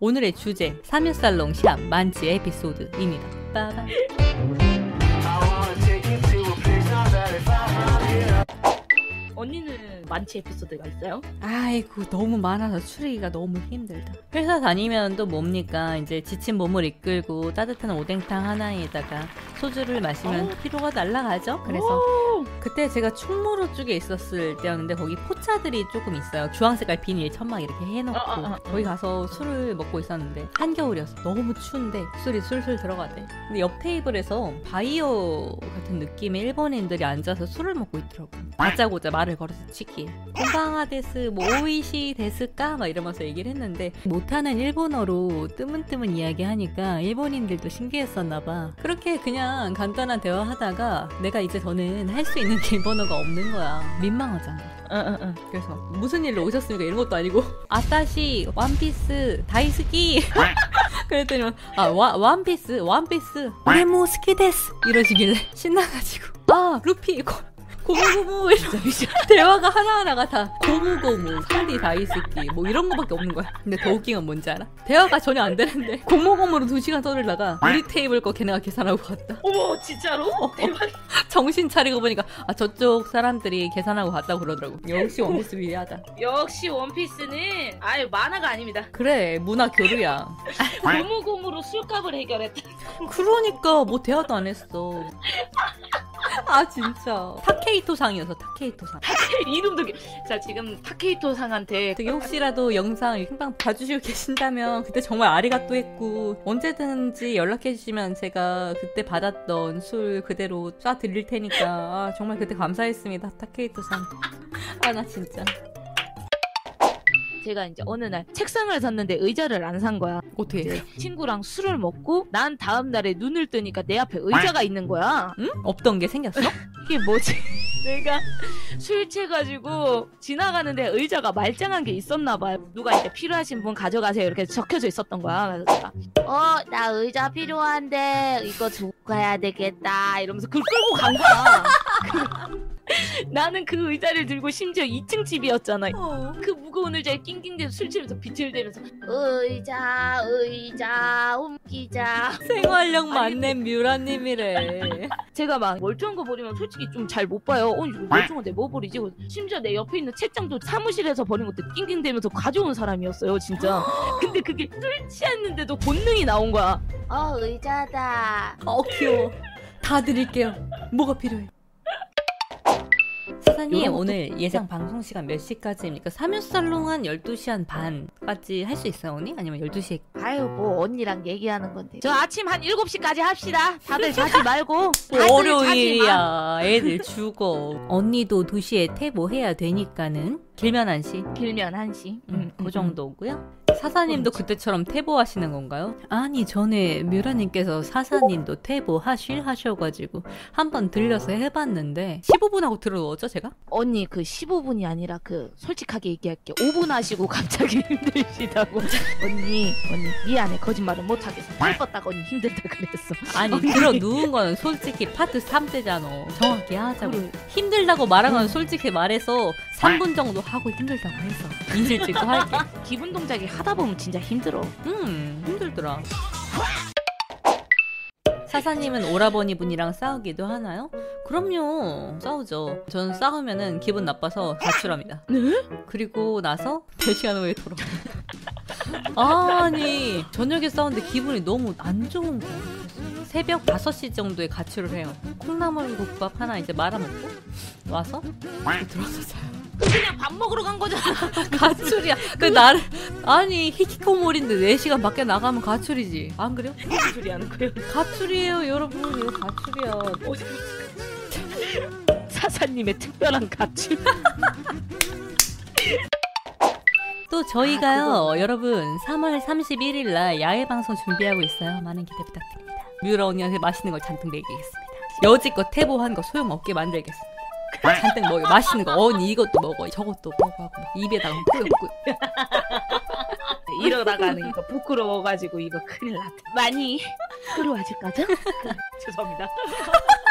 오늘의 주제 3일살롱 샵 만지 에피소드입니다. 빠밤. 언니는 만취 에피소드가 있어요? 아이고 너무 많아서 추리기가 너무 힘들다. 회사 다니면 또 뭡니까 이제 지친 몸을 이끌고 따뜻한 오뎅탕 하나에다가 소주를 마시면 피로가 날아가죠. 그래서 그때 제가 충무로 쪽에 있었을 때였는데 거기 포차들이 조금 있어요. 주황색깔 비닐 천막 이렇게 해놓고 어, 어, 어, 어. 거기 가서 술을 먹고 있었는데 한겨울이었어. 너무 추운데 술이 술술 들어가대. 근데 옆 테이블에서 바이오 같은 느낌의 일본인들이 앉아서 술을 먹고 있더라고. 다짜고짜 말을 걸어서 치키. こんばんはです, 뭐 美味しいですか? 막 이러면서 얘기를 했는데 못하는 일본어로 뜨문뜨문 이야기하니까 일본인들도 신기했었나 봐. 그렇게 그냥 간단한 대화하다가 내가 이제 더는 할 수 있는 일본어가 없는 거야. 민망하잖아. 응 응 응. 그래서 무슨 일로 오셨습니까? 이런 것도 아니고 あたし ワンピース 大好き 그랬더니 아 와, ワンピース ワンピース 俺も 好きです 이러시길래 신나가지고 아 루피 고, 고무고무 이러면서 대화가 하나하나가 다 고무고무 산디 다이스키 뭐 이런 거밖에 없는 거야 근데 더 웃긴 건 뭔지 알아? 대화가 전혀 안 되는데 고무고무로 두 시간 떠들다가 우리 테이블 거 걔네가 계산하고 갔다 어머 진짜로? 대박. 정신 차리고 보니까 아 저쪽 사람들이 계산하고 갔다고 그러더라고 역시 원피스 위리하다 역시 원피스는 아유 만화가 아닙니다. 그래 문화 교류야 고무고무로 술값을 해결했다. 그러니까 뭐 대화도 안 했어 아 진짜. 타케이토 さん이어서 타케이토 さん. 이름도 기- 자 지금 타케이토 さん한테 되게 혹시라도 영상 금방 봐주시고 계신다면 그때 정말 ありがとう 했고 언제든지 연락해 주시면 제가 그때 받았던 술 그대로 쏴 드릴 테니까 아, 정말 그때 감사했습니다 타케이토 さん아 나 진짜 제가 이제 어느 날 책상을 샀는데 의자를 안 산 거야. 어떻게 친구랑 술을 먹고 난 다음 날에 눈을 뜨니까 내 앞에 의자가 있는 거야. 응? 없던 게 생겼어? 이게 뭐지? 내가 술 취해가지고 지나가는데 의자가 말짱한 게 있었나 봐요. 누가 이제 필요하신 분 가져가세요 이렇게 적혀져 있었던 거야. 그래서 내가 어 나 의자 필요한데 이거 두고 가야 되겠다 이러면서 그걸 끌고 간 거야. 나는 그 의자를 들고 심지어 2층 집이었잖아. 그 무거운 의자에 낑낑대서 술 취하면서 비틀대면서 의자 의자 옮기자 생활력 만렙 뮤라님이래 제가 막 멀쩡한 거 버리면 솔직히 좀 잘 못 봐요. 어, 이거 멀쩡한데 뭐 버리지? 심지어 내 옆에 있는 책장도 사무실에서 버린 것도 낑낑대면서 가져온 사람이었어요, 진짜. 근데 그게 술 취했는데도 본능이 나온 거야. 어, 의자다. 어 귀여워 다 드릴게요 뭐가 필요해 것도- 오늘 예상 방송 시간 몇 시까지입니까? 3일살롱 한 12시 한 반까지 할 수 있어요 언니? 아니면 12시에 아유, 뭐 언니랑 얘기하는 건데. 저 아침 한 7시까지 합시다. 다들 자지 말고. 다들 마. 월요일이야 애들 죽어 언니도 2시에 퇴보 해야 되니까는 길면 1시 길면 1시. 음, 그 정도고요 사사님도 그때처럼 퇴보하시는 건가요? 아니 전에 뮤라님께서 사사님도 퇴보하실 하셔가지고 한번 들려서 해봤는데 15분 하고 들어오죠 제가? 언니 그 15분이 아니라 그 솔직하게 얘기할게. 5분 하시고 갑자기 힘드시다고. 언니 언니 미안해. 거짓말은 못하겠어. 예뻤다가 언니 힘들다 그랬어. 아니 들어 누운 거는 솔직히 파트 3때잖아. 정확히 하자고. 그래. 힘들다고 말한 건 솔직히 말해서 3분 정도 하고 힘들다고 해서 인실 찍고 할게. 기분 동작이 하다 보면 진짜 힘들어. 음 힘들더라. 사사님은 오라버니 분이랑 싸우기도 하나요? 그럼요. 싸우죠. 전 싸우면은 기분 나빠서 가출합니다. 네? 그리고 나서 4시간 후에 돌아옵니다. 아니 저녁에 싸우는데 기분이 너무 안 좋은 그래서 새벽 5시 정도에 가출을 해요. 콩나물 국밥 하나 이제 말아먹고 와서 들어서 자요 그냥 밥 먹으러 간 거잖아. 가출이야. 그 나를 아니 히키코모리인데 4시간 밖에 나가면 가출이지. 안 그래요? 무슨 소리 하는 거예요? 가출이에요 여러분. 이거 가출이야. 어디 사사님의 특별한 가출. 또 저희가요 여러분 3월 31일 날 야외 방송 준비하고 있어요. 많은 기대 부탁드립니다. 뮤라 언니한테 맛있는 걸 잔뜩 먹이겠습니다. 여지껏 태보한 거 소용없게 만들겠습니다 잔뜩 먹여. 맛있는 거. 언니 이것도 먹어. 저것도 먹어. 하고 막 입에다가 뿌려고 이러다가는 이거 부끄러워가지고 이거 큰일 났다. 많이 부끄러워질 거죠? 죄송합니다